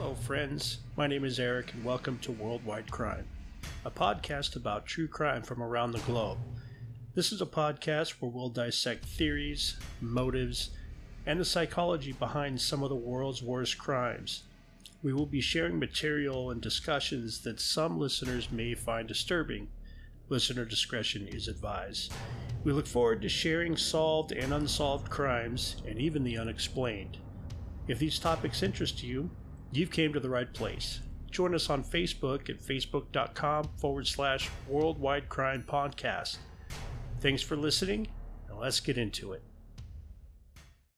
Hello, friends. My name is Eric, and welcome to Worldwide Crime, a podcast about true crime from around the globe. This is a podcast where we'll dissect theories, motives, and the psychology behind some of the world's worst crimes. We will be sharing material and discussions that some listeners may find disturbing. Listener discretion is advised. We look forward to sharing solved and unsolved crimes and even the unexplained. If these topics interest you, you've came to the right place. Join us on Facebook at facebook.com forward slash worldwide crime podcast. Thanks for listening, and let's get into it.